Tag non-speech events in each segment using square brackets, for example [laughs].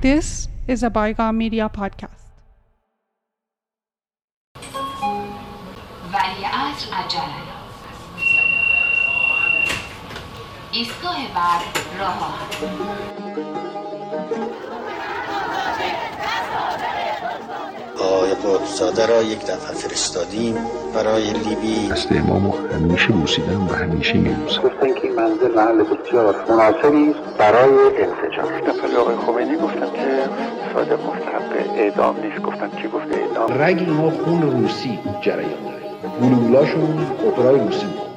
This is a Bygone Media podcast. ولی عصر عجله ایستگاه بعد راه آقای قطبزاده را یک دفعه فرستادیم برای لیبی. دست امامو همیشه بوسیدم و همیشه میبوسم گفتن که این منزل محل بسیار مناسبی برای انسجام. دفعه آقای خمینی گفتن که صادق مستحق اعدام نیست. گفتن کی گفته؟ اعدام. رگ ما خون روسی جریان داره. گلولاشون اپرای روسی بود.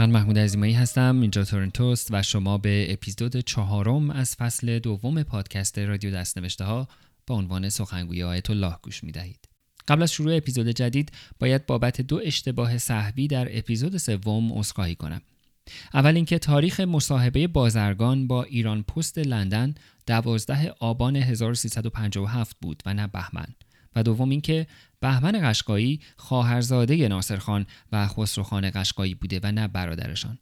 من محمود عزیمایی هستم اینجا تورنتوست و شما به اپیزود چهارم از فصل دوم پادکست رادیو دستنوشته ها با عنوان سخنگوی آیت الله گوش می دهید. قبل از شروع اپیزود جدید باید بابت دو اشتباه صحوی در اپیزود سوم عذرخواهی کنم. اول اینکه تاریخ مصاحبه بازرگان با ایران پست لندن 12 آبان 1357 بود و نه بهمن و دوم اینکه بهمن قشقایی خواهرزاده ناصرخان و خسروخان قشقایی بوده و نه برادرشان.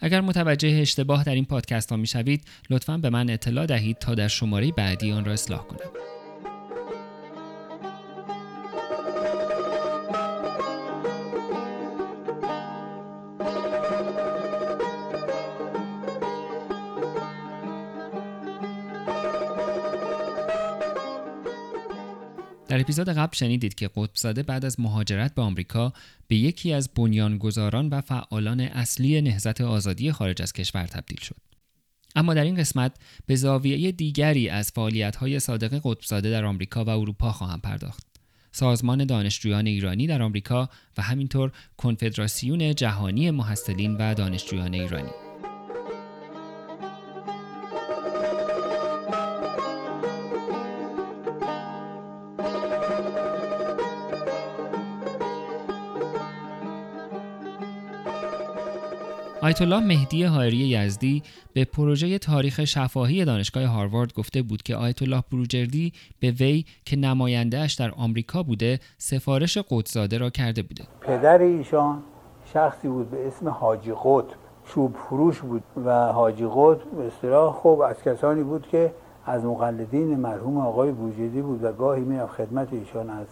اگر متوجه اشتباه در این پادکست ها می شوید لطفا به من اطلاع دهید تا در شماره بعدی آن را اصلاح کنم. اپیزود قبل شنیدید که قطبزاده بعد از مهاجرت به آمریکا به یکی از بنیانگذاران و فعالان اصلی نهضت آزادی خارج از کشور تبدیل شد. اما در این قسمت به زاویه دیگری از فعالیت‌های صادق قطبزاده در آمریکا و اروپا خواهم پرداخت. سازمان دانشجویان ایرانی در آمریکا و همینطور کنفدراسیون جهانی محصلین و دانشجویان ایرانی. آیت الله مهدی حائری یزدی به پروژه تاریخ شفاهی دانشگاه هاروارد گفته بود که آیت الله بروجردی به وی که نمایندهش در آمریکا بوده سفارش قدسزاده را کرده بوده. پدر ایشان شخصی بود به اسم حاجی قطب چوب فروش بود و حاجی قطب به اصطلاح خب از کسانی بود که از مقلدین مرحوم آقای بروجردی بود و گاهی می خدمت ایشان از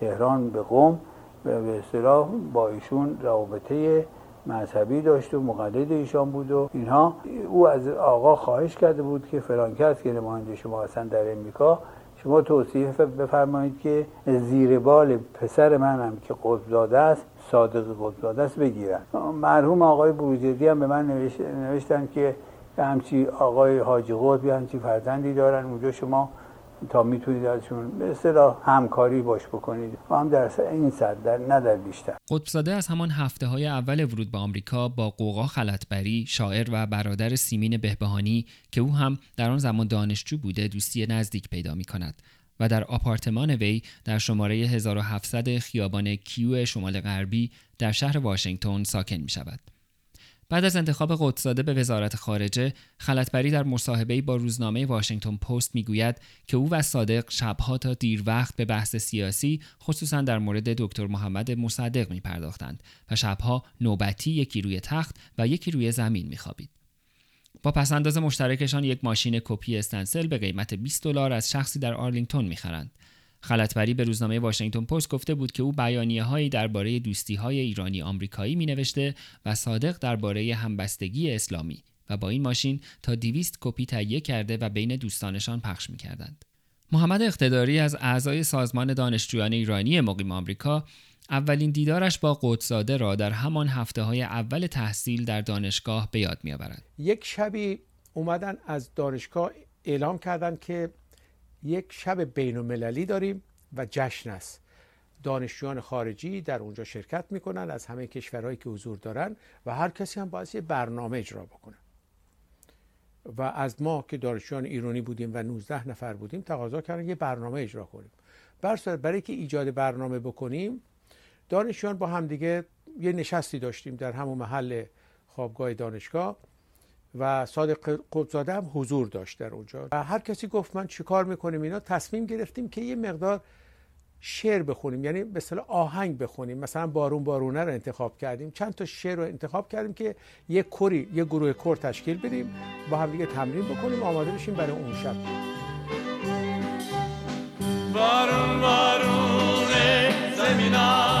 تهران به قم به اصطلاح با ایشون رابطه مذهبی داشت و مقلد ایشان بود و اینها. او از آقا خواهش کرده بود که فلان کس که نماینده شما هستن در امریکا شما توصیف بفرمایید که زیر بال پسر منم که قطبزاده است صادق قطبزاده است بگیرن. مرحوم آقای بروجردی هم به من نوشت، نوشتن که همچی آقای حاجی قطبی همچی فرزندی دارن اونجا شما تا می‌تونید ازشون به اصطلاح همکاری باش بکنید و هم در این صد در نه در بیشتر قطبزاده از همان هفته های اول ورود به آمریکا با قوقا خلطبری شاعر و برادر سیمین بهبهانی که او هم در آن زمان دانشجو بوده دوستی نزدیک پیدا می کند و در آپارتمان وی در شماره 1700 خیابان کیو شمال غربی در شهر واشنگتن ساکن می شود. بعد از انتخاب قدسزاده به وزارت خارجه خلعتبری در مصاحبه‌ای با روزنامه واشنگتن پست می‌گوید که او و صادق شبها تا دیر وقت به بحث سیاسی خصوصا در مورد دکتر محمد مصدق می پرداختند و شبها نوبتی یکی روی تخت و یکی روی زمین میخوابید. با پس‌انداز مشترکشان یک ماشین کپی استنسل به قیمت 20 دلار از شخصی در آرلینگتون می‌خرند. خلعتبری به روزنامه واشنگتن پست گفته بود که او بیانیه هایی درباره دوستی های ایرانی آمریکایی می نوشته و صادق درباره همبستگی اسلامی و با این ماشین تا 200 کپی تهیه کرده و بین دوستانشان پخش می کردند. محمد اقتداری از اعضای سازمان دانشجویان ایرانی مقیم آمریکا اولین دیدارش با قدسزاده را در همان هفته های اول تحصیل در دانشگاه به یاد می آورد. یک شبی اومدن از دانشگاه اعلام کردند که یک شب بین المللی داریم و جشن است. دانشجویان خارجی در اونجا شرکت می‌کنن از همه کشورهایی که حضور دارن و هر کسی هم باید یه برنامه اجرا بکنه. و از ما که دانشجویان ایرانی بودیم و 19 نفر بودیم تقاضا کردن یه برنامه اجرا کنیم. برای که ایجاد برنامه بکنیم دانشجویان با همدیگه یه نشستی داشتیم در همون محل خوابگاه دانشگاه. و صادق قطبزاده هم حضور داشت در اونجا. و هر کسی گفت من چیکار می‌کنیم اینا تصمیم گرفتیم که یه مقدار شعر بخونیم یعنی به اصطلاح آهنگ بخونیم. مثلا بارون بارونه رو انتخاب کردیم. چند تا شعر رو انتخاب کردیم که یه کری یه گروه کور تشکیل بدیم با هم دیگه تمرین بکنیم آماده بشیم برای اون شب. بارون بارونه زمینا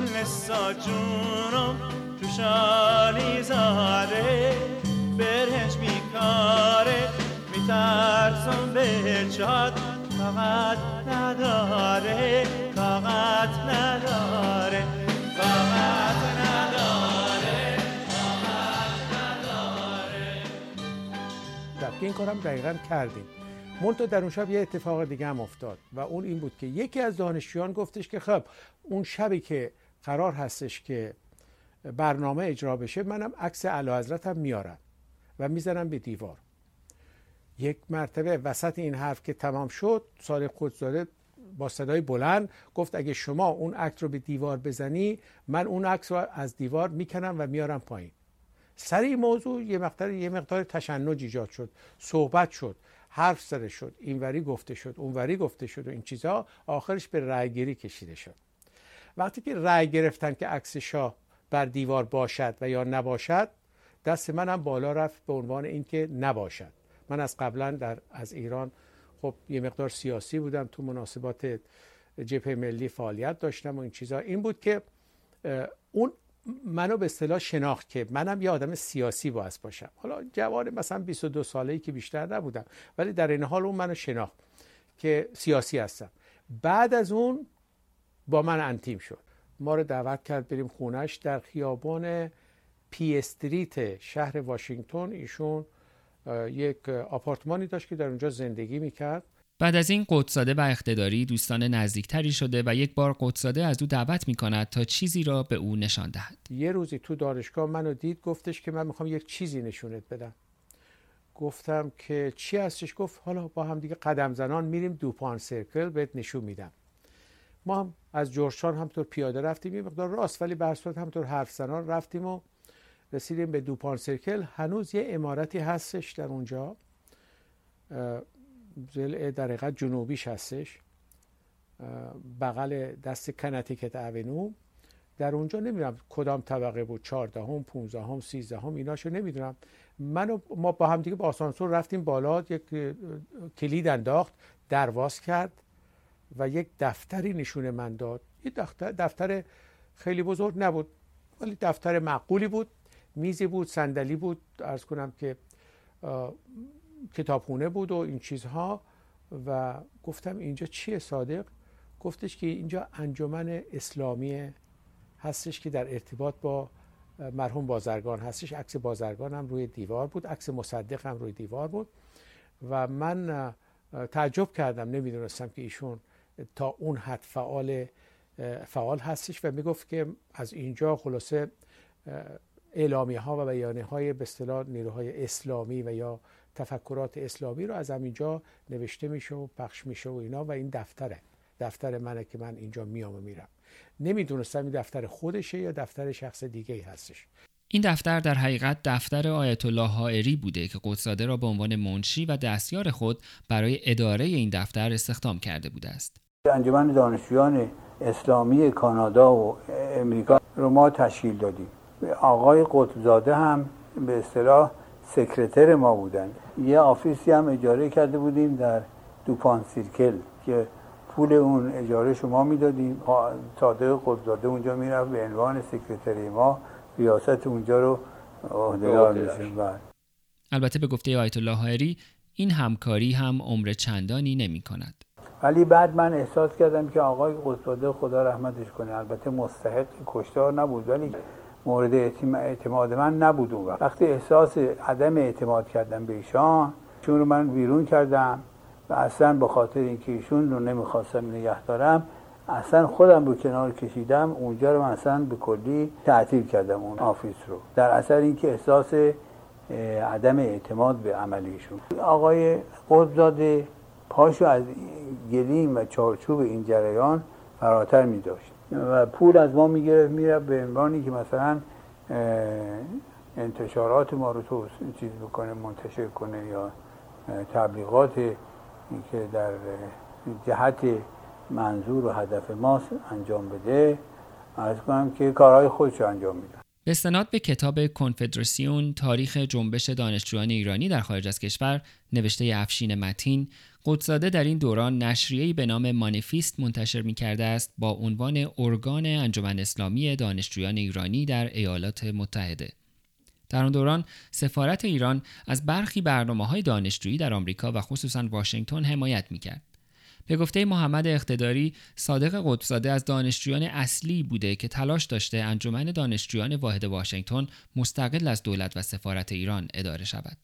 گل نسا جونم تو شالی زاده برهنج بیکاره میترسم به چاد طاقت نداره طاقت نداره طاقت نداره که این کارم دقیقا کردیم. منتها در اون شب یه اتفاق دیگه هم افتاد و اون این بود که یکی از دانشجویان گفتش که خب اون شبی که قرار هستش که برنامه اجرا بشه. منم عکس اعلی حضرت هم میارم و می‌زنم به دیوار. یک مرتبه وسط این حرف که تمام شد صادق قدسزاده با صدای بلند گفت اگه شما اون عکس رو به دیوار بزنی من اون عکس رو از دیوار می‌کنم و میارم پایین. سر این موضوع یه مقدار یه مقدار تشنج ایجاد شد صحبت شد حرف زده شد اینوری گفته شد اونوری گفته شد و این چیزها آخرش به رأی گیری کشیده شد. وقتی که رأی گرفتن که عکس شاه بر دیوار باشد و یا نباشد دست منم بالا رفت به عنوان اینکه نباشد. من از قبلا در از ایران خب یه مقدار سیاسی بودم تو مناسبات جبهه ملی فعالیت داشتم و این چیزها این بود که اون منو به اصطلاح شناخت که منم یه آدم سیاسی باید باشم. حالا جوان مثلا 22 ساله ای که بیشتر نبودم ولی در این حال اون منو شناخت که سیاسی هستم. بعد از اون با من انتیم شد. ما رو دعوت کرد بریم خونش در خیابان پی استریت شهر واشنگتن. ایشون یک آپارتمانی داشت که در اونجا زندگی می‌کرد. بعد از این قدساده و اقتداری دوستان نزدیکتری شده و یک بار قدساده از او دعوت می کند تا چیزی را به او نشان دهد. یه روزی تو دانشگاه منو دید گفتش که من می‌خوام یک چیزی نشونت بدم. گفتم که چی هستش؟ گفت حالا با هم دیگه قدم زنان میریم دوپان سرکل بهت نشون میدم. ما هم از جورجتاون همطور پیاده رفتیم یه مقدار راست ولی به همطور حرف زنان رفتیم و رسیدیم به دوپان سرکل. هنوز یه امارتی هستش در اونجا. ضلع در حقیقت جنوبیش هستش. بغل دست کنتیکت اونو در اونجا نمی‌دونم کدام طبقه بود 14 هم 15 هم 13 هم ایناشو نمی‌دونم. من و ما با هم دیگه با آسانسور رفتیم بالا یک کلید انداخت درواز کرد. و یک دفتری نشون من داد. یه دفتر, دفتر خیلی بزرگ نبود ولی دفتر معقولی بود میزی بود صندلی بود ارز کنم که کتابخونه بود و این چیزها. و گفتم اینجا چیه صادق؟ گفتش که اینجا انجمن اسلامی هستش که در ارتباط با مرحوم بازرگان هستش. عکس بازرگان هم روی دیوار بود عکس مصدق هم روی دیوار بود. و من تعجب کردم نمی‌دونستم که ایشون تا اون حد فعال فعال هستش و می‌گفت که از اینجا خلاصه اعلامی ها و بیانیه های به اصطلاح نیروهای اسلامی و یا تفکرات اسلامی رو از همینجا نوشته میشه و پخش میشه و اینا و این دفتره دفتر منه که من اینجا میام و میرم نمی‌دونستم این دفتر خودشه یا دفتر شخص دیگه ای هستش این دفتر در حقیقت دفتر آیت الله حائری بوده که قدساده را به عنوان منشی و دستیار خود برای اداره این دفتر استخدام کرده بوده است. انجمن دانشجویان اسلامی کانادا و امریکا رو ما تشکیل دادیم. آقای قطبزاده هم به اصطلاح سکرتر ما بودن یه office ی هم اجاره کرده بودیم در Dupont Circle که پول اون اجاره شما می‌دادیم. صادق قطبزاده اونجا می‌رفت به عنوان secretary ما. ریاست اونجا رو عهدهدار میشه بله. البته به گفته آیت الله حائری این همکاری هم عمر چندانی نمی کند ولی بعد من احساس کردم که آقای قطبزاده خدا رحمتش کنه. البته مستحق کشتار نبود ولی مورد اعتماد من نبود اون وقت. وقتی احساس عدم اعتماد کردم به ایشان چون رو من بیرون کردم و اصلا به خاطر اینکه ایشون رو نمی‌خواستم نگه دارم اصلا خودم رو کنار کشیدم. اونجا رو اصلا به کلی تعطیل کردم اون آفیس رو. در اثر اینکه احساس عدم اعتماد به عملیشون آقای قدزاده پاشو از گلیم و چارچوب این جریان فراتر می داشت و پول از ما می‌گرفت میره به عنوانی که مثلا انتشارات ما رو تو چیز بکنه منتشر کنه یا تبلیغات که در جهت منظور و هدف ما انجام بده از کنم که کارهای خودش انجام میده استناد به کتاب کنفدراسیون تاریخ جنبش دانشجویان ایرانی در خارج از کشور نوشته افشین متین قدساده در این دوران نشریه‌ای به نام مانیفیست منتشر می کرده است با عنوان ارگان انجمن اسلامی دانشجویان ایرانی در ایالات متحده در آن دوران سفارت ایران از برخی برنامه های دانشجویی در آمریکا و خصوصا واشنگتن حمایت می کرد. به گفته محمد اقتداری صادق قطبزاده از دانشجویان اصلی بوده که تلاش داشته انجمن دانشجویان واحد واشنگتن مستقل از دولت و سفارت ایران اداره شود.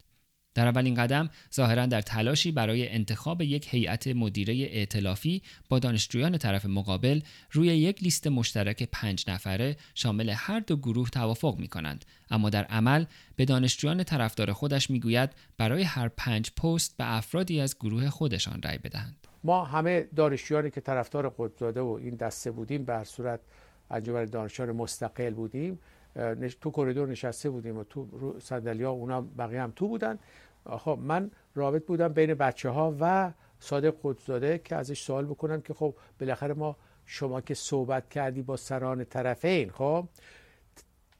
در اولین قدم ظاهرا در تلاشی برای انتخاب یک هیئت مدیره ائتلافی با دانشجویان طرف مقابل روی یک لیست مشترک پنج نفره شامل هر دو گروه توافق می کنند اما در عمل به دانشجویان طرفدار خودش می‌گوید برای هر پنج پست به افرادی از گروه خودشان رأی بدهند. ما همه دانشجویانی که طرفدار قطبزاده و این دسته بودیم به صورت انجمن دانشجویان مستقل بودیم تو کریدور نشسته بودیم و تو صندلی اونا بقیه هم تو بودن. خب من رابط بودم بین بچه ها و صادق قدزاده که ازش سوال بکنم که خب بالاخره ما شما که صحبت کردی با سران طرفین خب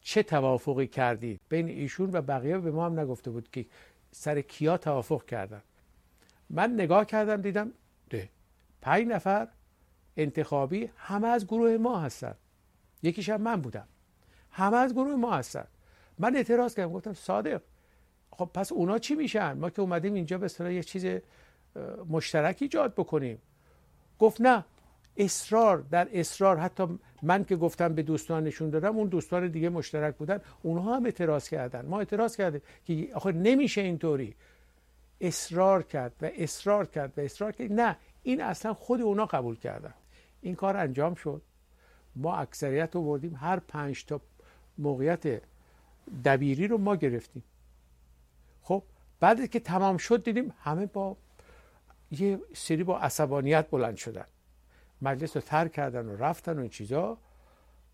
چه توافقی کردی؟ بین ایشون و بقیه به ما هم نگفته بود که سر کیا توافق کردن. من نگاه کردم دیدم ده. پنج نفر انتخابی همه از گروه ما هستن. یکیش هم من بودم. همه از گروه ما هستن. من اعتراض کردم گفتم صادق خب پس اونا چی میشن؟ ما که اومدیم اینجا به اصطلاح یه چیز مشترک ایجاد بکنیم. گفت نه اصرار در اصرار. حتی من که گفتم به دوستان نشون دادم اون دوستان دیگه مشترک بودن. اونها هم اعتراض کردن. ما اعتراض کردیم که آخه نمیشه اینطوری. اصرار کرد و اصرار کرد و اصرار کرد. نه این اصلا خود اونا قبول کردن. این کار انجام شد. ما اکثریت رو بردیم. هر پنج تا موقعیت دبیری رو ما گرفتیم. خب بعد که تمام شد دیدیم همه با یه سری با عصبانیت بلند شدن. مجلس رو ترک کردن و رفتن و این چیزا.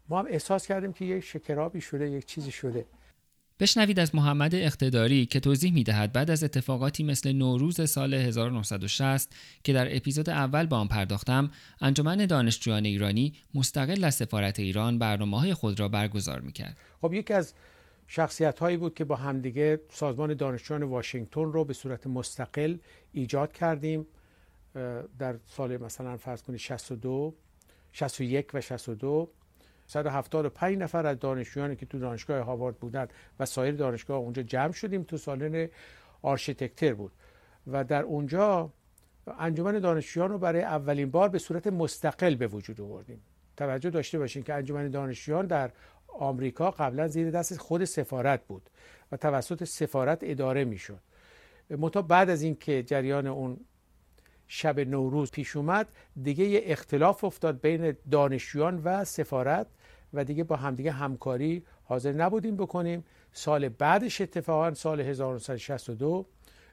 ما هم احساس کردیم که یک شکرابی شده یک چیزی شده. بشنوید از محمد اقتداری که توضیح می دهد بعد از اتفاقاتی مثل نوروز سال 1960 که در اپیزود اول با آن پرداختم انجمن دانشجویان ایرانی مستقل از سفارت ایران برنامه های خود را برگزار می کرد. خب یکی از شخصیت هایی بود که با همدیگه سازمان دانشجویان واشنگتن رو به صورت مستقل ایجاد کردیم در سال مثلا فرض کنید 62 61 و 62 175 نفر از دانشجویانی که تو دانشگاه هاوارد بودن و سایر دانشگاه اونجا جمع شدیم تو سالن architecture بود. و در اونجا انجمن دانشجویان رو برای اولین بار به صورت مستقل به وجود آوردیم. توجه داشته باشین که انجمن دانشجویان در آمریکا قبلا زیر دست خود سفارت بود و توسط سفارت اداره می‌شد. منتها بعد از اینکه جریان اون شب نوروز پیش اومد دیگه یه اختلاف افتاد بین دانشجویان و سفارت. و دیگه با همدیگه همکاری حاضر نبودیم بکنیم سال بعدش اتفاقا سال 1962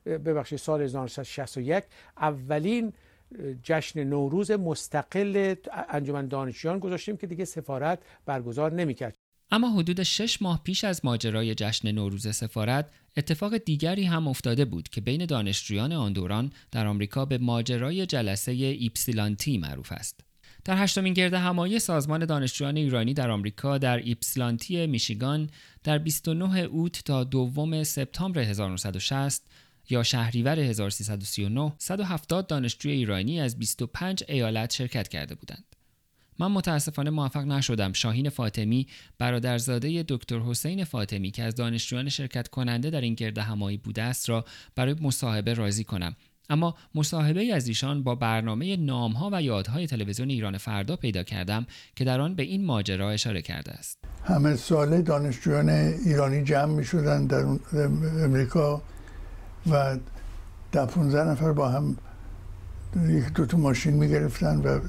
ببخشید سال 1961 اولین جشن نوروز مستقل انجمن دانشجویان گذاشتیم که دیگه سفارت برگزار نمی‌کرد اما حدود شش ماه پیش از ماجرای جشن نوروز سفارت اتفاق دیگری هم افتاده بود که بین دانشجویان آن دوران در آمریکا به ماجرای جلسه ایپسیلانتی معروف است. در هشتمین گرد همایی سازمان دانشجویان ایرانی در آمریکا در ایپسیلانتی میشیگان در 29 اوت تا دوم سپتامبر 1960 یا شهریور 1339 170 دانشجوی ایرانی از 25 ایالت شرکت کرده بودند. من متاسفانه موفق نشدم شاهین فاطمی برادرزاده دکتر حسین فاطمی که از دانشجویان شرکت کننده در این گرد همایی بوده است را برای مصاحبه راضی کنم اما مصاحبه از ایشان با برنامه نامها و یادهای تلویزیون ایران فردا پیدا کردم که در آن به این ماجرا اشاره کرده است. همه ساله دانشجویان ایرانی جمع می شدن در امریکا و ده 15 نفر با هم یک دو ماشین می‌گرفتن و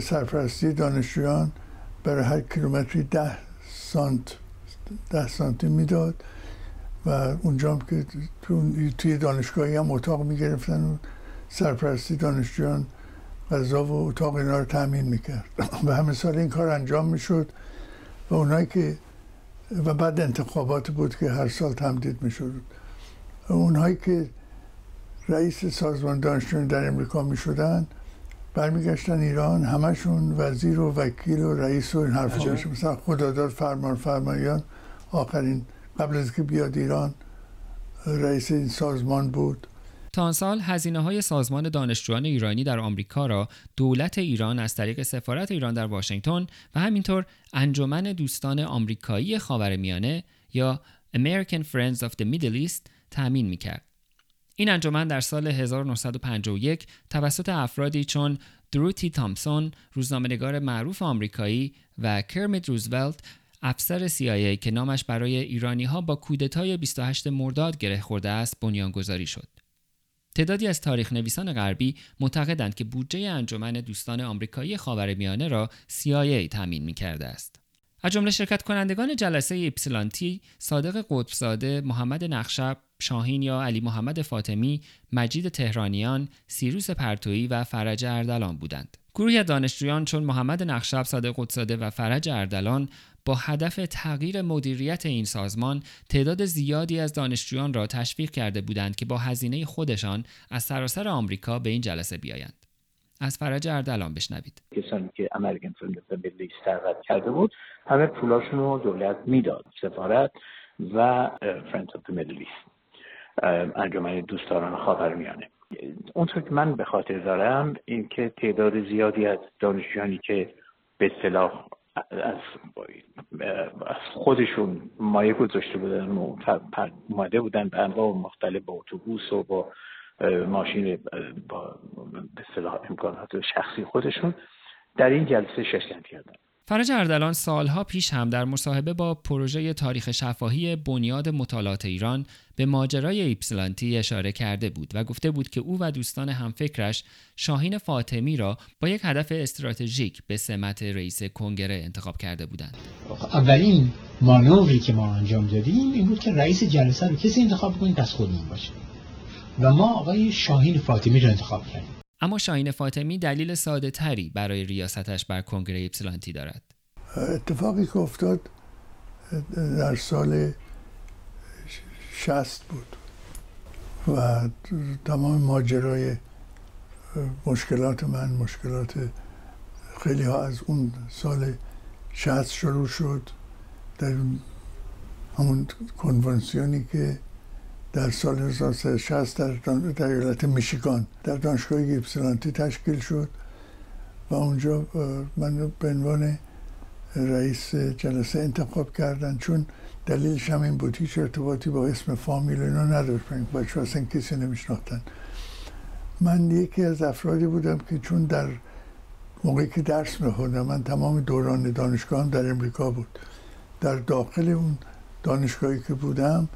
سرپرستی دانشجویان برای هر کیلومتری ده سانت ده سانتی می‌داد. و اونجا که توی دانشگاهی هم اتاق می‌گرفتن و سرپرستی دانشجویان غذا و اتاق اینا رو تامین می‌کرد. [clears throat] و همه سال این کار انجام می‌شد و اونایی که و بعد انتخابات بود که هر سال تمدید می‌شد. اونهایی که رئیس سازمان دانشجویان در امریکا می‌شدن برمیگشتن ایران همشون وزیر و وکیل و رئیس و این حرفا میشه مثلا خداداد فرمان فرمایان آخرین قبل از که بیاد ایران رئیس این سازمان بود تا سال هزینه های سازمان دانشجویان ایرانی در آمریکا را دولت ایران از طریق سفارت ایران در واشنگتن و همینطور انجمن دوستان آمریکایی خاورمیانه یا American Friends of the Middle East تأمین می‌کرد. این انجمن در سال 1951 توسط افرادی چون دروتی تامسون روزنامه‌نگار معروف آمریکایی و کرمیت روزولت افسر CIA که نامش برای ایرانی ها با کودتای 28 مرداد گره خورده است بنیانگذاری شد. تعدادی از تاریخ نویسان غربی معتقدند که بودجه انجمن دوستان آمریکایی خاورمیانه را CIA تامین می کرده است. از جمله شرکت کنندگان جلسه ایپسیلانتی صادق قطبزاده، محمد نقشب، شاهین یا علی محمد فاطمی، مجید تهرانیان، سیروس پرتویی و فرج اردلان بودند. گروهی دانشجویان چون محمد نقشب، صادق قطبزاده و فرج اردلان با هدف تغییر مدیریت این سازمان تعداد زیادی از دانشجویان را تشویق کرده بودند که با هزینه خودشان از سراسر آمریکا به این جلسه بیایند. از فرج اردلان بشنوید. کسانی که امریکن فیلم ملی سرقت کرده بود همه پولاشون رو دولت می‌داد سفارت و فرندز اف ملی انجمن دوستداران خاورمیانه اونطور که من به خاطر دارم این که تعداد زیادی از دانشجویانی که به اصطلاح از خودشون مایه گذاشته بودن و اومده بودن به انواع مختلف با اتوبوس و با ماشین با به اصطلاح امکانات شخصی خودشون در این جلسه شرکت کردن. فرج اردلان سالها پیش هم در مصاحبه با پروژه تاریخ شفاهی بنیاد مطالعات ایران به ماجرای ایپسلانتی اشاره کرده بود و گفته بود که او و دوستان همفکرش شاهین فاطمی را با یک هدف استراتژیک به سمت رئیس کنگره انتخاب کرده بودند. اولین مانوری که ما انجام دادیم این بود که رئیس جلسه رو کسی انتخاب کنید از خودمون باشه و ما آقای شاهین فاطمی رو انتخاب کردیم. اما شاهین فاطمی دلیل ساده تری برای ریاستش بر کنگره ایپسلانتی دارد. اتفاقی که افتاد در سال شست بود و تمام ماجرای مشکلات من مشکلات خیلی ها از اون سال شست شروع شد در همون کنونسیونی که در سال 1960 در, ایالت میشیگان در دانشگاه گیپسلانتی تشکیل شد و اونجا من به عنوان رئیس جلسه انتخاب کردن چون دلیلش هم این بود هیچ ارتباطی با اسم فامیل اینا نداشت بچه اصلا کسی نمیشناختن. من یکی از افرادی بودم که چون در موقعی که درس میخوردم من تمام دوران دانشگاه در امریکا بود. در داخل اون دانشگاهی که بودم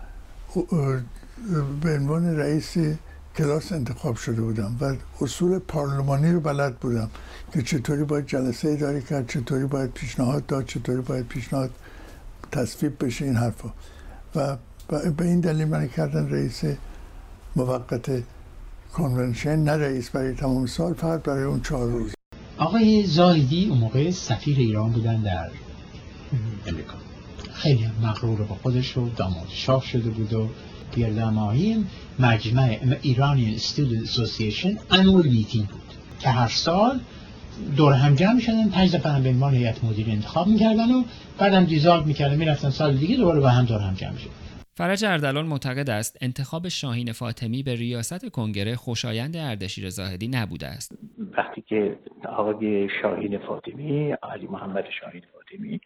به عنوان رئیس کلاس انتخاب شده بودم و اصول پارلمانی رو بلد بودم که چطوری باید جلسه اداره کرد چطوری باید پیشنهاد داد چطوری باید پیشنهاد تصویب بشه این حرفا. و به این دلیل منو کردن رئیس موقت convention نه رئیس برای تمام سال فقط برای اون چهار روز. آقای زاهدی اون موقع سفیر ایران بودن در امریکا. خیلی مغرور با خودش رو داماد شاه شده بود و گردهمایی مجمع Iranian Student Association annual meeting بود که هر سال دور هم جمع می‌شدن پنج دفعه هم به عنوان هیئت مدیره انتخاب می‌کردن و بعدم دیزالو می‌کردن می‌رفتن سال دیگه دوباره با هم دور هم جمع شد فرج اردلان معتقد است انتخاب شاهین فاطمی به ریاست کنگره خوشایند اردشیر زاهدی نبوده است. وقتی که آقای شاهین فاطمی علی محمد شاهین فاطمی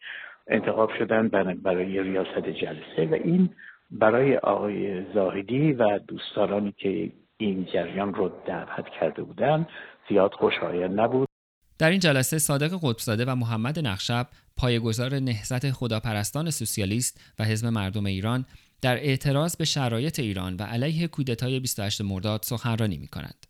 انتخاب شدن برای ریاست جلسه و این برای آقای زاهدی و دوستدارانی که این جریان رو دعوت کرده بودند زیاد خوشایند نبود در این جلسه صادق قطبزاده و محمد نقشب پایگزار نهضت خداپرستان سوسیالیست و حزب مردم ایران در اعتراض به شرایط ایران و علیه کودتای 28 مرداد سخنرانی می کنند.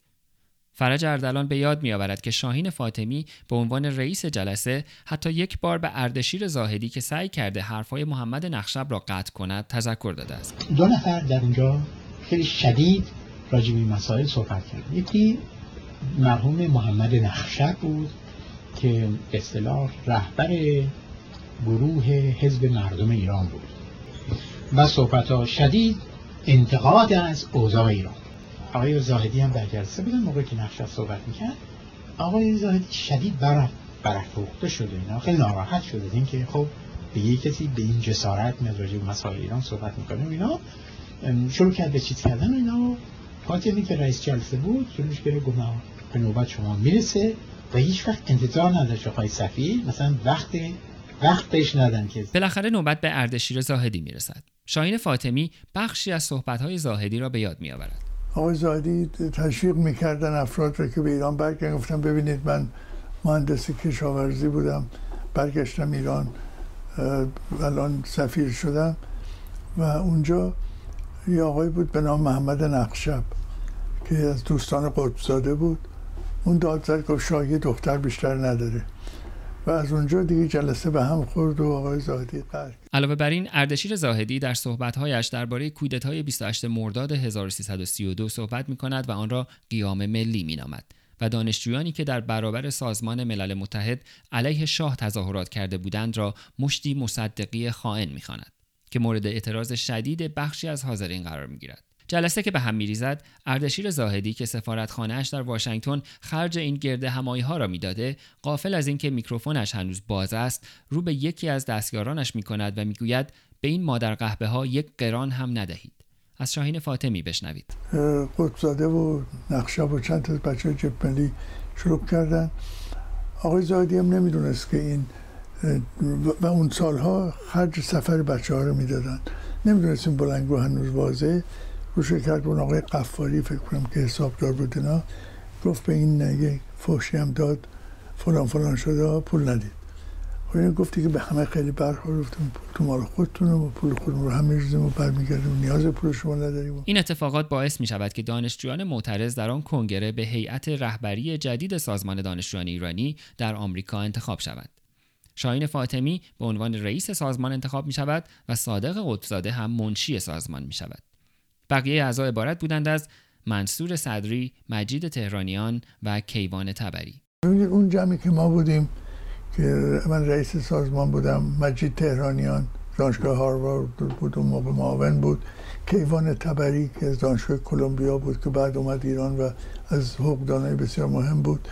فرج اردلان به یاد میآورد که شاهین فاطمی به عنوان رئیس جلسه حتی یک بار به اردشیر زاهدی که سعی کرده حرفهای محمد نخشب را قطع کند تذکر داده است. دو نفر در اونجا خیلی شدید راجع به مسائل صحبت کرد یکی مرحوم محمد نخشب بود که اصطلاح رهبر گروه حزب مردم ایران بود و صحبت ها شدید انتقاد از اوضاع ایران. آقای زاهدی هم در جلسه بودن موقعی که نقشه صحبت می‌کرد. آقای زاهدی شدید بر برافروخته شده اینا. خیلی ناراحت شده این که خب به یک کسی به این جسارت میاد به مسائل ایران صحبت می‌کنه اینا. شروع کرد به چیز کردن و اینا. فاطمی که رئیس جلسه بود شروعش گرفت گفت به نوبت شما می‌رسه. و هیچ وقت انتظار نداشت آقای صفی. مثلا وقت وقت بهش که بالاخره نوبت به اردشیر زاهدی می‌رسد. شاهین فاطمی بخشی از صحبت‌های زاهدی را به یاد میآورد. آقای زاهدی تشویق می‌کردن افراد را که به ایران برگردن. گفتم ببینید من مهندس کشاورزی بودم برگشتم ایران الان سفیر شدم. و اونجا یه آقای بود به نام محمد نقشب که از دوستان قطبزاده بود. اون داد زد گفت شاهی دختر بیشتر نداره. و از اونجا دیگه جلسه به هم خورد و آقای زاهدی قرد علاوه بر این اردشیر زاهدی در صحبت‌هایش درباره کودتای 28 مرداد 1332 صحبت می کند و آن را قیام ملی می نامد و دانشجویانی که در برابر سازمان ملل متحد علیه شاه تظاهرات کرده بودند را مشتی مصدقی خائن می‌خواند که مورد اعتراض شدید بخشی از حاضرین قرار می‌گیرد. جلسه که به هم میریزد اردشیر زاهدی که سفارتخانهاش در واشنگتن خرج این گرد همایی ها را می‌داده قافل از اینکه میکروفونش هنوز باز است رو به یکی از دستیارانش می‌کند و می‌گوید به این مادر قهبه ها یک قران هم ندهید. از شاهین فاطمی بشنوید. قطبزاده و نقشب و چند تا بچه جبملی شروع کردن. آقای زاهدی هم نمی‌دونست که این و اون سالها خرج سفر بچه ها رو می‌دادن. نمی‌دونست این بلنگو هنوز واضحه. روش کرد اون آقای قفاری فکر کنم که حسابدار بود اینا. گفت به این نگه فوشی هم داد فلان فلان شده پول ندید. خب اینو گفتی که به همه خیلی برخوردتون پول تو مال خودتون و پول خودمون رو هم میریزیم و برمیگردیم نیاز پول شما نداریم. این اتفاقات باعث می شود که دانشجویان معترض در آن کنگره به هیئت رهبری جدید سازمان دانشجویان ایرانی در آمریکا انتخاب شوند. شاهین فاطمی به عنوان رئیس سازمان انتخاب می شود و صادق قطبزاده هم منشی سازمان می شود. بقیه اعضا عبارت بودند از منصور صدری، مجید تهرانیان و کیوان تبری. اون جمعی که ما بودیم که من رئیس سازمان بودم مجید تهرانیان دانشگاه هاروارد بود اون موقع معاون بود. کیوان تبری که از دانشگاه کلمبیا بود که بعد اومد ایران و از حقوقدانای بسیار مهم بود.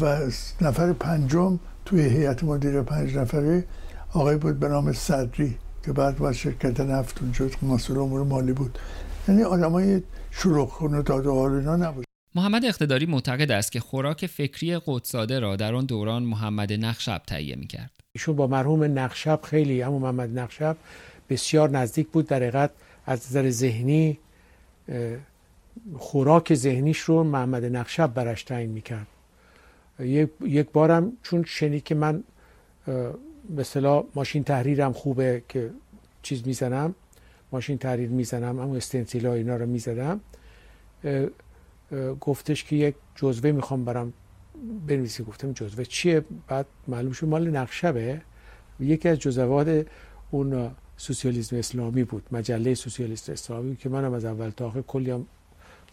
و نفر پنجم توی هیئت مدیره پنج نفره آقای بود به نام صدری. که بعد با شرکت نفت اونجا مسئول امور مالی بود. یعنی آدمای و داد و اینا نبود. محمد اقتداری معتقد است که خوراک فکری قدساده را در آن دوران محمد نقشب تهیه می‌کرد. ایشون با مرحوم نقشب خیلی اما محمد نقشب بسیار نزدیک بود در حقیقت از نظر ذهنی خوراک ذهنیش رو محمد نقشب برش تعیین می‌کرد. یک, یک بارم چون شنید که من مثلا ماشین تحریرم خوبه که چیز می‌زنم. ماشین تحریر می‌زنم اما استنسیل اینا رو می‌زدم. گفتش که یک جزوه می‌خوام برم بنویسی گفتم جزوه چیه؟ بعد معلوم شد مال نخشبه. یکی از جزوات اون سوسیالیسم اسلامی بود مجله سوسیالیست اسلامی که منم از اول تا آخر کلی هم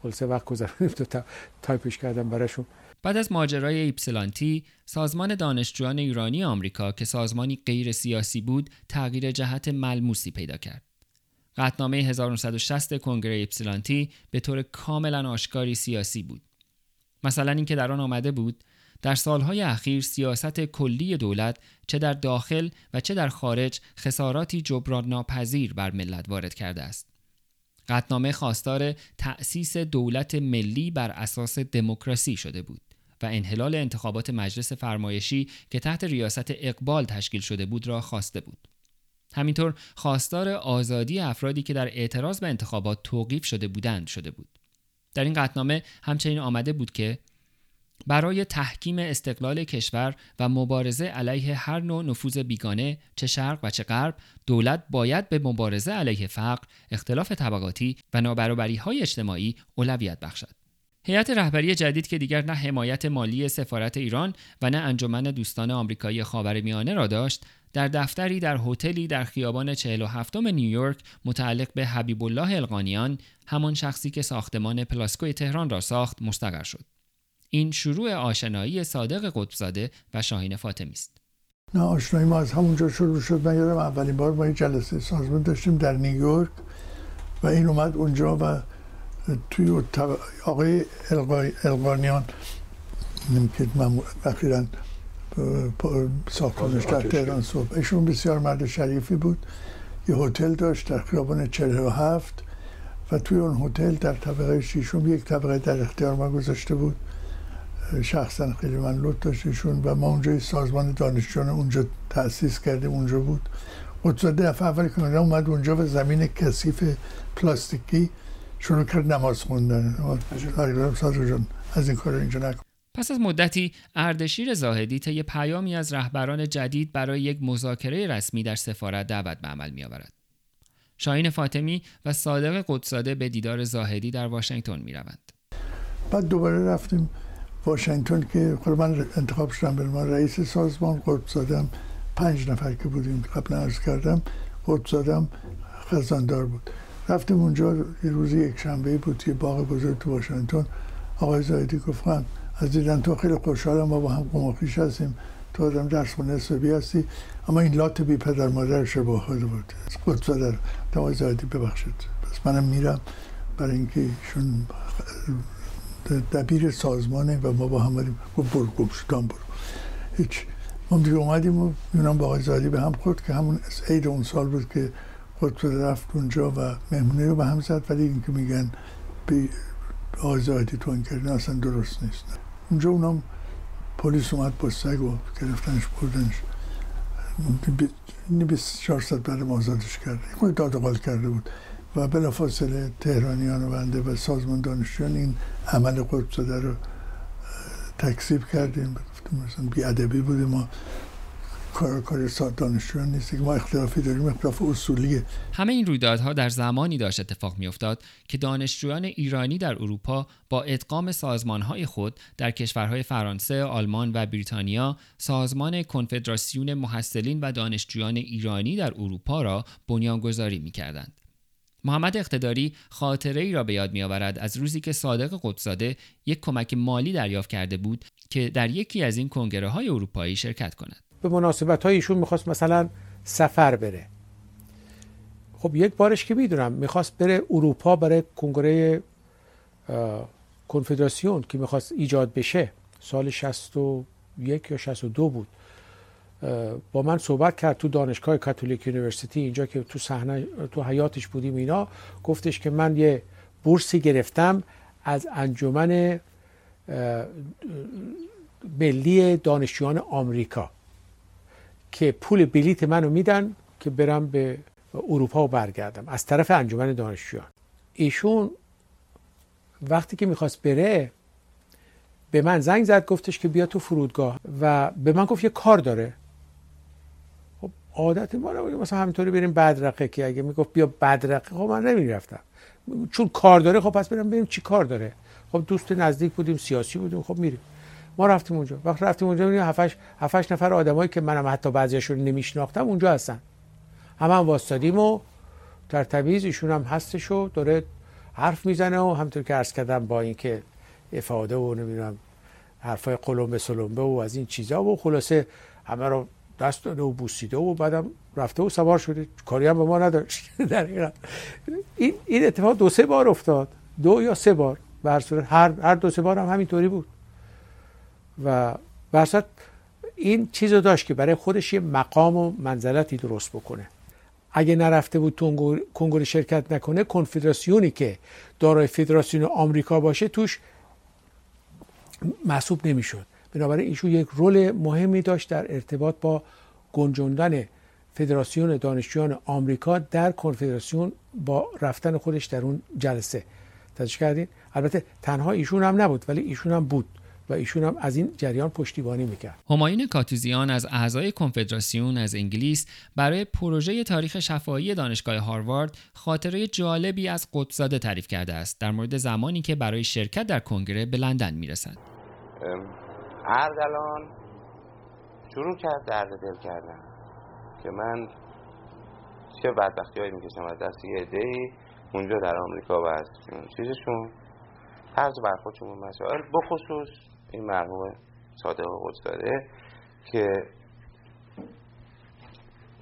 خلاصه وقت گذروندم. تا تایپش کردم براشون. بعد از ماجرای ایپسلانتی سازمان دانشجویان ایرانی آمریکا که سازمانی غیر سیاسی بود تغییر جهت ملموسی پیدا کرد. قطنامه 1960 کنگره ایپسلانتی به طور کاملا آشکاری سیاسی بود. مثلا اینکه در آن آمده بود در سالهای اخیر سیاست کلی دولت چه در داخل و چه در خارج خساراتی جبران ناپذیر بر ملت وارد کرده است. قطنامه خواستار تأسیس دولت ملی بر اساس دموکراسی شده بود. و انحلال انتخابات مجلس فرمایشی که تحت ریاست اقبال تشکیل شده بود را خواسته بود. همینطور خواستار آزادی افرادی که در اعتراض به انتخابات توقیف شده بودند شده بود. در این قطنامه همچنین آمده بود که برای تحکیم استقلال کشور و مبارزه علیه هر نوع نفوذ بیگانه چه شرق و چه غرب دولت باید به مبارزه علیه فقر، اختلاف طبقاتی و نابرابری های اجتماعی اولویت بخشد. هیئت رهبری جدید که دیگر نه حمایت مالی سفارت ایران و نه انجمن دوستان آمریکایی خاورمیانه را داشت در دفتری در هتلی در خیابان 47 نیویورک متعلق به حبیب الله القانیان همان شخصی که ساختمان پلاسکوی تهران را ساخت مستقر شد. این شروع آشنایی صادق قطبزاده و شاهین فاطمی است. نه آشنایی ما از همونجا شروع شد. من یادم اولین بار ما جلسه سازمان داشتیم در نیویورک و این اومد اونجا و توی آقای القانیان که اخیرا ساختمانش در تهران صبح ایشون بسیار مرد شریفی بود. یه هتل داشت در خیابان 47 و توی اون هتل در طبقه شیشم یک طبقه در اختیار ما گذاشته بود. شخصا خیلی من لطف داشتشون و ما اونجا سازمان دانشجویان اونجا تأسیس کردیم اونجا بود. قدساده دفعه اول که اومد اونجا و زمین کثیف پلاستیکی شروع کرد نماز خوندن از این کار اینجا نکن پس از مدتی اردشیر زاهدی طی پیامی از رهبران جدید برای یک مذاکره رسمی در سفارت دعوت به عمل می آورد. شاهین فاطمی و صادق قدساده به دیدار زاهدی در واشنگتن می روند. بعد دوباره رفتیم واشنگتن که خود من انتخاب شدم به من رئیس سازمان قدسادم پنج نفر که بودیم قبل عرض کردم قدسادم خزاندار بود رفتیم اونجا یه روزی یک شنبه بود یه باغ بزرگ تو واشنگتن. آقای زایدی گفتن از دیدن تو خیلی خوشحالم ما با هم قماخیش هستیم. تو آدم درس خونه حسابی هستی. اما این لات بی پدر مادر شباه خود بود. قدس در آقای زایدی ببخشید. پس منم میرم. برای اینکه ایشون دبیر سازمانه و ما با هم بریم برو گم برو. هیچ. ما دیگه اومدیم و یونان با آقای زایدی به هم خورد که همون عید اون سال بود که خود رفت اونجا و مهمونی رو به هم زد ولی اینکه میگن به آزادی تون کردن اصلا درست نیست. اونجا اونم پلیس اومد با سگ و گرفتنش بردنش. بیست چهار ساعت بعد آزادش کرده خود داد کرده بود. و بلافاصله تهرانیان و بنده و سازمان دانشجویان این عمل قدس رو تکسیب کردیم. مثلا بیادبی بوده ما. کار کار دانشجویان نیست ما اختلافی داریم اختلاف اصولیه همه این رویدادها در زمانی داشت اتفاق میافتاد که دانشجویان ایرانی در اروپا با ادغام سازمانهای خود در کشورهای فرانسه، آلمان و بریتانیا سازمان کنفدراسیون محصلین و دانشجویان ایرانی در اروپا را بنیانگذاری می‌کردند. محمد اقتداری خاطره ای را به یاد میآورد از روزی که صادق قدساده یک کمک مالی دریافت کرده بود که در یکی از این کنگره های اروپایی شرکت کند. به مناسبت ایشون می‌خواست مثلا سفر بره. خب یک بارش که می‌دونم می‌خواست بره اروپا برای کنگره کنفدراسیون که می‌خواست ایجاد بشه. سال 61 یا 62 بود. با من صحبت کرد تو دانشگاه Catholic University اینجا که تو صحن تو حیاطش بودیم اینا. گفتش که من یه بورسی گرفتم از انجمن ملی دانشجویان آمریکا. که پول بلیت منو میدن که برم به اروپا و برگردم. از طرف انجمن دانشجویان. ایشون وقتی که می‌خواست بره به من زنگ زد گفتش که بیا تو فرودگاه. و به من گفت یه کار داره. خب عادت ما نبود مثلا همینطوری بریم بدرقه که اگه می‌گفت بیا بدرقه خب من نمی‌رفتم. چون کار داره خب پس برم بریم چی کار داره. خب دوست نزدیک بودیم سیاسی بودیم خب میریم. ما رفتیم اونجا. وقت رفتیم اونجا می‌بینیم هفتش هفتش نفر آدمایی که منم حتی بعضیاشون نمیشناختم اونجا هستن. همه هم واسطادیم و در تمیز ایشون هم هستش و داره حرف می‌زنه و همطور که عرض کردم با اینکه افاده و نمی‌دونم حرفای قلمبه سلمبه و از این چیزا و خلاصه همه رو دست داده و بوسیده و بعدم رفته و سوار شده. کاری هم به ما نداشت. [laughs] در این این اتفاق دو سه بار افتاد. دو یا سه بار. به هر صورت هر هر دو سه بار هم همینطوری بود. و برصد این چیز رو داشت که برای خودش یه مقام و منزلتی درست بکنه. اگه نرفته بود تو کنگره شرکت نکنه کنفدراسیونی که دارای فدراسیون آمریکا باشه توش محسوب نمی‌شد. بنابراین ایشون یک رول مهمی داشت در ارتباط با گنجوندن فدراسیون دانشجویان آمریکا در کنفدراسیون با رفتن خودش در اون جلسه. توجه کردین؟ البته تنها ایشون هم نبود ولی ایشون هم بود. و ایشون هم از این جریان پشتیبانی می‌کرد. همایون کاتوزیان از اعضای کنفدراسیون از انگلیس برای پروژه تاریخ شفاهی دانشگاه هاروارد خاطره جالبی از قدسزاده تعریف کرده است در مورد زمانی که برای شرکت در کنگره به لندن می‌رسد اردلان شروع کرد درد دل کردن که من چه بدبختی هایی می‌کشم از دست یه عده‌ای اونجا در آمریکا و از چیزشون طرز برخوردشون مسائل بخصوص این مرحوم صادق قدسزاده که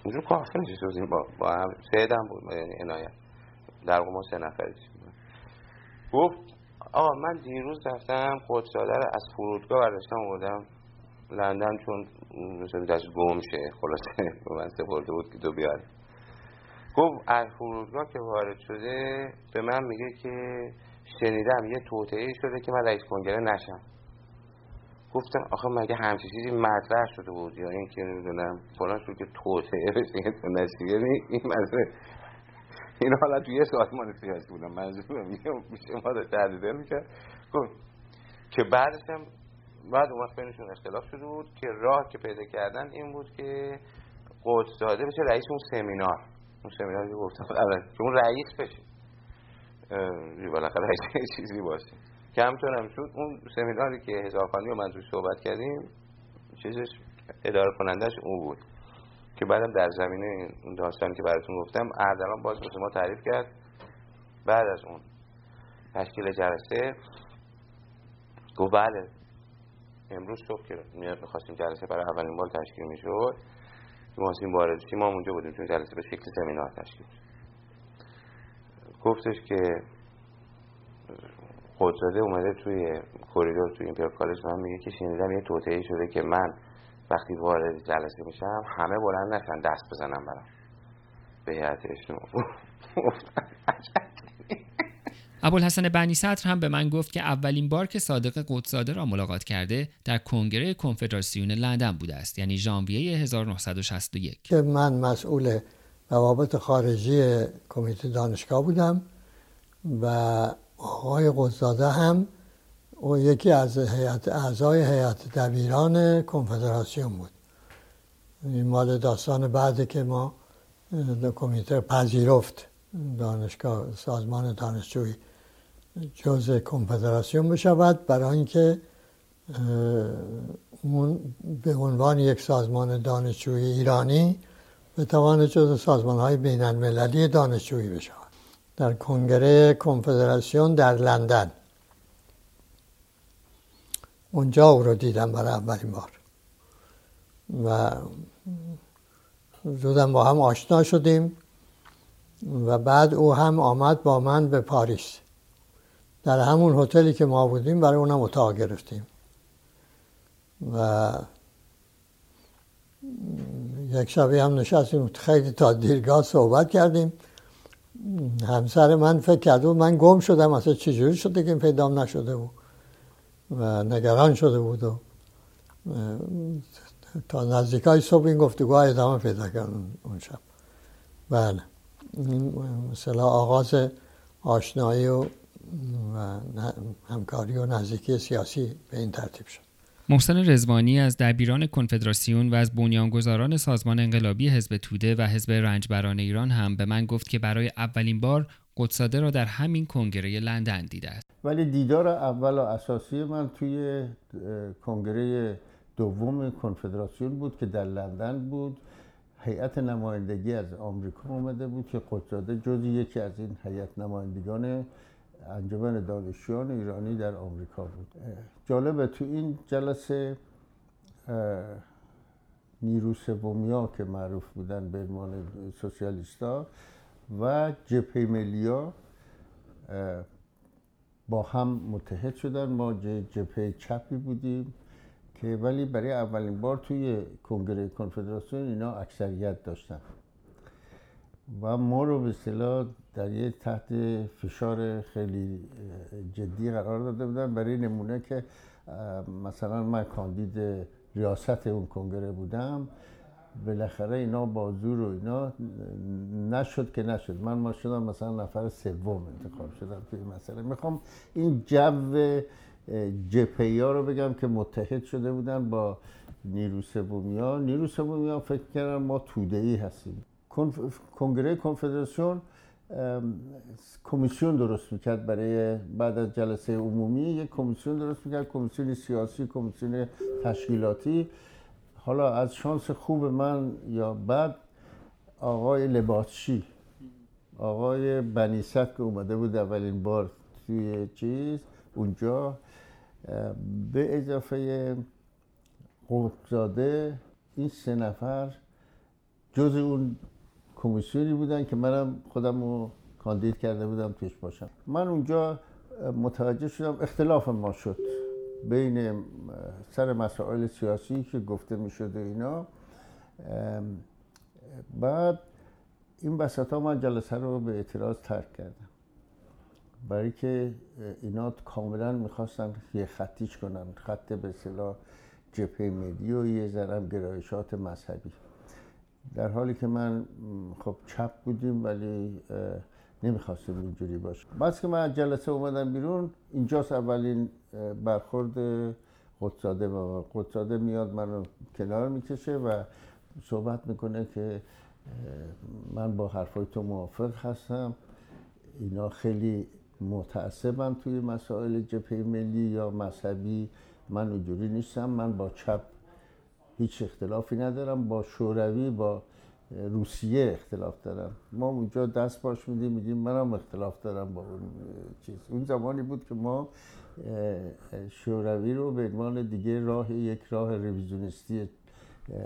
اونجور کافه نشسته بودیم با, با هم سیدم بود یعنی عنایت. در ما سه نفری گفت آقا من دیروز رفتم قدسزاده رو از فرودگاه برداشتم آوردم لندن چون مثلا دست گم شه. خلاصه [laughs] به من سپرده بود که تو بیاری گفت از فرودگاه که وارد شده به من میگه که شنیدم یه توطعه شده که من رئیس کنگره نشم. گفتم آخه مگه همچی چیزی مطرح شده بود یا این که نمی‌دونم فلان شد که توطعه بشه تو نشیه این مسئله. این حالا توی یه سازمان سیاسی بودم منظورم میشه ما رو تحلیل می‌کرد گفت که بعدش هم بعد وقت بینشون اختلاف شده بود که راه که پیدا کردن این بود که قدس داده بشه رئیس اون سمینار. اون سمینار که گفتم که اون رئیس بشه. بالاخره [laughs] چیزی باشه. که هم شد اون سمیناری که هزارخانی و من توش صحبت کردیم چیزش اداره کنندش اون بود. که بعدم در زمینه اون داستانی که براتون گفتم اردلان باز واسه ما تعریف کرد. بعد از اون تشکیل جلسه گفت بله امروز صبح که می‌خواستیم جلسه برای اولین بار تشکیل می‌شد ما وارد ما اونجا بودیم چون جلسه به شکل سمینار تشکیل گفتش که خودزاده اومده توی کوریدور توی ایمپریال کالج من میگه که شنیدم یه توطئه شده که من وقتی وارد جلسه میشم همه بلند نشن دست بزنم برام به هیئت اجتماع [laughs] ابوالحسن بنی صدر هم به من گفت که اولین بار که صادق قدسزاده را ملاقات کرده در کنگره کنفدراسیون لندن بوده است یعنی ژانویه 1961 که من مسئول روابط خارجی کمیته دانشگاه بودم و آقای قدسزاده هم او یکی از هیئت اعضای هیئت دبیران کنفدراسیون بود. این مال داستان بعد که ما کمیته پذیرفت دانشگاه سازمان دانشجویی جزء کنفدراسیون بشود برای اینکه اون به عنوان یک سازمان دانشجویی ایرانی بتواند جزء سازمان های بین المللی دانشجویی بشود. در کنگره کنفدراسیون در لندن. اونجا او رو دیدم برای اولین بار. و زودم با هم آشنا شدیم و بعد او هم آمد با من به پاریس. در همون هتلی که ما بودیم برای اونم اتاق گرفتیم. و یک شبی هم نشستیم خیلی تا دیرگاه صحبت کردیم. همسر من فکر کرد من گم شدم اصلا چجوری شده که پیدام نشده بود؟ و نگران شده بود و تا نزدیک های صبح این گفتگو ادامه پیدا کرد اون شب. بله. مثلا آغاز آشنایی و همکاری و نزدیکی سیاسی به این ترتیب شد. محسن رزوانی از دبیران کنفدراسیون و از بنیانگذاران سازمان انقلابی حزب توده و حزب رنجبران ایران هم به من گفت که برای اولین بار قدساده را در همین کنگره لندن دیده است. ولی دیدار اول و اساسی من توی کنگره دوم کنفدراسیون بود که در لندن بود. هیئت نمایندگی از آمریکا آمده بود که قدساده جزی یکی از این هیئت نمایندگان انجمن دانشجویان ایرانی در آمریکا بود. جالبه تو این جلسه نیرو سومیا که معروف بودن به عنوان سوسیالیستا و جبهه ملیا با هم متحد شدن. ما جبهه چپی بودیم که ولی برای اولین بار توی کنگره کنفدراسیون اینا اکثریت داشتن. و ما رو به اصطلاح در یک تحت فشار خیلی جدی قرار داده بودن برای نمونه که مثلا من کاندید ریاست اون کنگره بودم بالاخره اینا با زور و اینا نشد که نشد. من ما شدم مثلا نفر سوم انتخاب شدم توی مسئله. می‌خوام این جو جپهی ها رو بگم که متحد شده بودن با نیرو سومیا نیرو سومیا فکر کردن ما توده هستیم. کنگره کنفدراسیون کمیسیون درست می‌کرد برای بعد از جلسه عمومی. یک کمیسیون درست می‌کرد کمیسیون سیاسی کمیسیون تشکیلاتی. حالا از شانس خوب من یا بعد آقای لباسچی. آقای بنیست که اومده بود اولین بار توی چیز اونجا. به اضافه قطبزاده این سه نفر جز اون کمیسیونی بودن که منم خودم رو کاندید کرده بودم توش باشم. من اونجا متوجه شدم اختلاف ما شد بین سر مسائل سیاسی که گفته می شده اینا. بعد این وسط ها من جلسه رو به اعتراض ترک کردم. برای که اینا کاملا می‌خواستن یه خطیش کنن خط به صلاح جبهه ملی و یه ذرم گرایشات مذهبی. در حالی که من خب چپ بودیم ولی نمی‌خواستیم اینجوری باشه. بعد که من جلسه اومدم بیرون اینجاست اولین برخورد قدساده با قدساده میاد منو کنار می‌کشه و صحبت می‌کنه که من با حرفای تو موافق هستم. اینا خیلی متعصبن توی مسائل جبهه ملی یا مذهبی. من اونجوری نیستم. من با چپ هیچ اختلافی ندارم. با شوروی با روسیه اختلاف دارم. ما اونجا دست باش میدیم میگیم منم اختلاف دارم با اون چیز. اون زمانی بود که ما شوروی رو به عنوان دیگه راه یک راه رویزیونیستی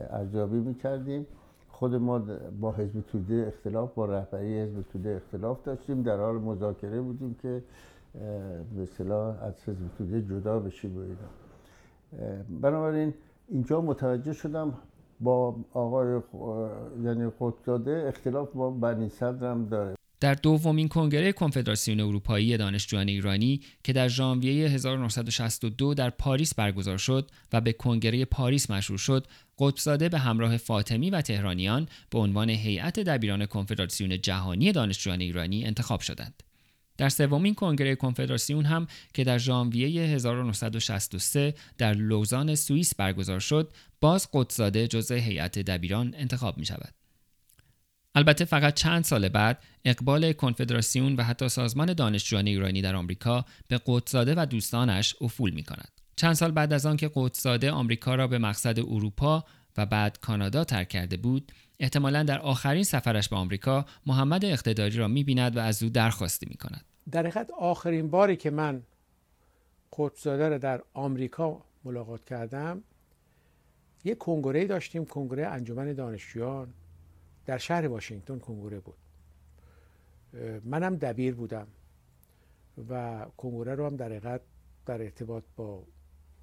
ارزیابی می‌کردیم. خود ما با حزب توده اختلاف با رهبری حزب توده اختلاف داشتیم. در حال مذاکره بودیم که به اصطلاح از حزب توده جدا بشیم و اینا. بنابراین اینجا متوجه شدم با آقای یعنی قطبزاده اختلاف با بنی صدرم داره در دومین کنگره کنفدراسیون اروپایی دانشجویان ایرانی که در ژانویه 1962 در پاریس برگزار شد و به کنگره پاریس مشهور شد، قطبزاده به همراه فاطمی و تهرانیان به عنوان هیئت دبیران کنفدراسیون جهانی دانشجویان ایرانی انتخاب شدند. در سومین کنگره کنفدراسیون هم که در ژانویه 1963 در لوزان سوئیس برگزار شد، باز قطزاده جزء هیئت دبیران انتخاب می شود. البته فقط چند سال بعد اقبال کنفدراسیون و حتی سازمان دانشجویان ایرانی در آمریکا به قطزاده و دوستانش افول می کند. چند سال بعد از آنکه قطزاده آمریکا را به مقصد اروپا و بعد کانادا ترک کرده بود احتمالا در آخرین سفرش به آمریکا محمد اقتداری را می‌بیند و از او درخواستی می کند. در حقیقت آخرین باری که من قطبزاده را در آمریکا ملاقات کردم یک کنگره داشتیم کنگره انجمن دانشجویان در شهر واشنگتن کنگره بود منم دبیر بودم و کنگره رو هم در حقیقت در ارتباط با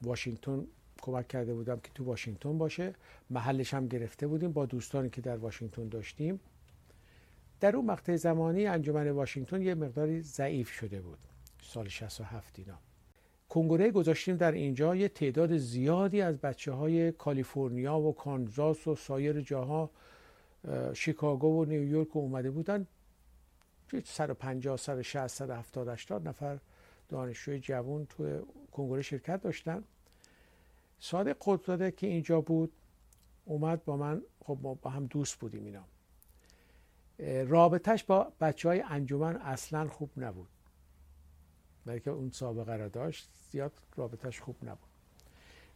واشنگتن کمک کرده بودم که تو واشنگتن باشه. محلش هم گرفته بودیم با دوستانی که در واشنگتن داشتیم. در اون مقطع زمانی انجمن واشنگتن یه مقداری ضعیف شده بود. سال 67 اینا. کنگره گذاشتیم در اینجا. یه تعداد زیادی از بچه های کالیفرنیا و کانزاس و سایر جاها شیکاگو و نیویورک اومده بودن. 150 160 170 80 نفر دانشجوی جوان تو کنگره شرکت داشتن. صادق قطبزاده که اینجا بود. اومد با من خب ما با هم دوست بودیم اینا. رابطهش با بچه های انجمن اصلا خوب نبود. بلکه اون سابقه را داشت زیاد رابطهش خوب نبود.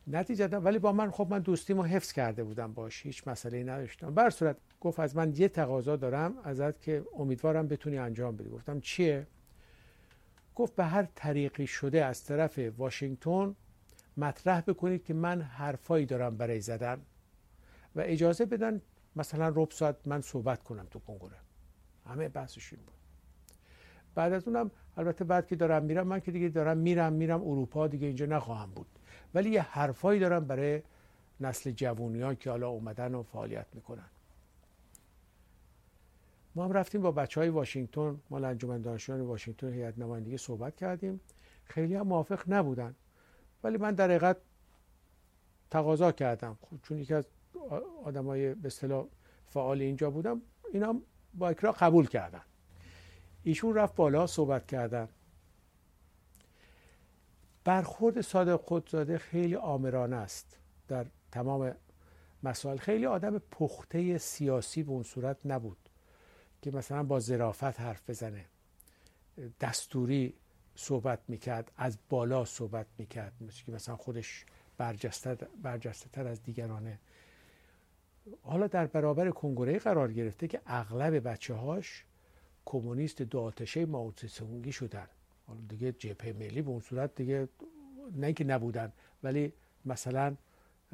نتیجه ولی با من خب من دوستیمو حفظ کرده بودم باش هیچ مسئله نداشتم. بر صورت گفت از من یه تقاضا دارم ازت که امیدوارم بتونی انجام بدی. گفتم چیه؟ گفت به هر طریقی شده از طرف واشنگتن مطرح بکنید که من حرفایی دارم برای زدن. و اجازه بدن مثلا رب ساعت من صحبت کنم تو کنگره. همه بحثش این بود. بعد از اونم البته بعد که دارم میرم من که دیگه دارم میرم میرم اروپا دیگه اینجا نخواهم بود. ولی یه حرفایی دارم برای نسل جوونی ها که حالا اومدن و فعالیت می‌کنن. ما هم رفتیم با بچه های واشنگتن مال انجمن دانشجویان واشنگتن هیئت نمایندگی صحبت کردیم. خیلی هم موافق نبودن. ولی من در حقیقت تقاضا کردم. خب چون یکی از آدمای به اصطلاح فعال اینجا بودم اینا با اکرا قبول کردن. ایشون رفت بالا صحبت کردن. برخورد صادق خودزاده خیلی آمرانه است. در تمام مسائل خیلی آدم پخته سیاسی به اون صورت نبود که مثلا با ظرافت حرف بزنه. دستوری صحبت می‌کرد از بالا صحبت می‌کرد مثل که مثلا خودش برجسته, برجسته تر از دیگرانه. حالا در برابر کنگره قرار گرفته که اغلب بچه هاش کمونیست دو آتشه ماوتسونگی شدن. حالا دیگه جبهه ملی به اون صورت دیگه نه که نبودن ولی مثلا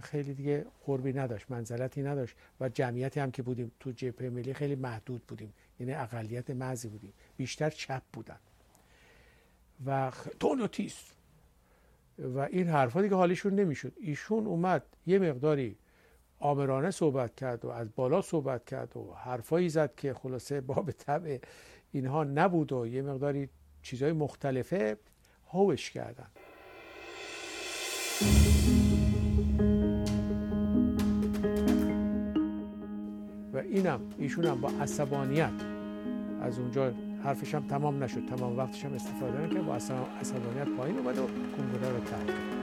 خیلی دیگه قربی نداشت منزلتی نداشت و جمعیتی هم که بودیم تو جبهه ملی خیلی محدود بودیم. یعنی اقلیت معزی بودیم. بیشتر چپ بودن. و تونوتیس و این حرفا دیگه حالیشون نمی‌شد. ایشون اومد یه مقداری آمرانه صحبت کرد و از بالا صحبت کرد و حرفایی زد که خلاصه باب طبع اینها نبود و یه مقداری چیزهای مختلفه هوش کردن. و اینم ایشون هم با عصبانیت از اونجا حرفش هم تمام نشد. تمام وقتش هم استفاده نکرد. با عصبانیت پایین اومد و کنگره رو ترک کرد.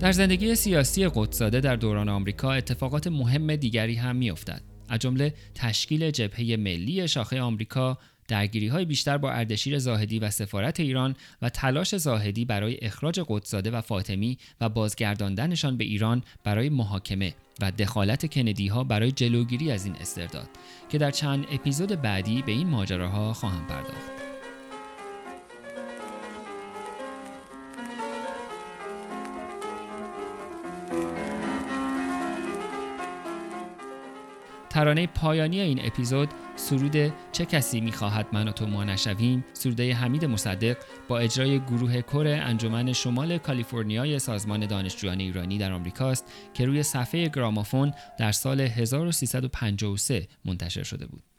در زندگی سیاسی قدساده در دوران آمریکا اتفاقات مهم دیگری هم میافتد. از جمله تشکیل جبهه ملی شاخه آمریکا درگیری های بیشتر با اردشیر زاهدی و سفارت ایران و تلاش زاهدی برای اخراج قدساده و فاطمی و بازگرداندنشان به ایران برای محاکمه و دخالت کندی ها برای جلوگیری از این استرداد که در چند اپیزود بعدی به این ماجراها خواهم پرداخت. ترانه پایانی این اپیزود سرود چه کسی می‌خواهد من و تو ما نشویم؟ سروده حمید مصدق با اجرای گروه کور انجمن شمال کالیفرنیای سازمان دانشجویان ایرانی در آمریکاست که روی صفحه گرامافون در سال 1353 منتشر شده بود.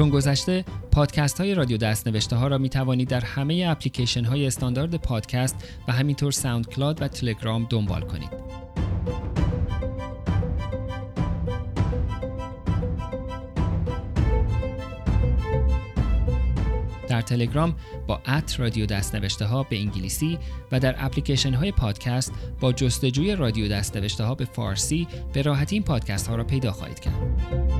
چون گذشته پادکست های رادیو دست نوشته ها را می توانید در همه اپلیکیشن های استاندارد پادکست و همینطور ساوند کلاد و تلگرام دنبال کنید. در تلگرام با at رادیو دست نوشته ها به انگلیسی و در اپلیکیشن های پادکست با جستجوی رادیو دست نوشته ها به فارسی به راحتی این پادکست ها را پیدا خواهید کرد.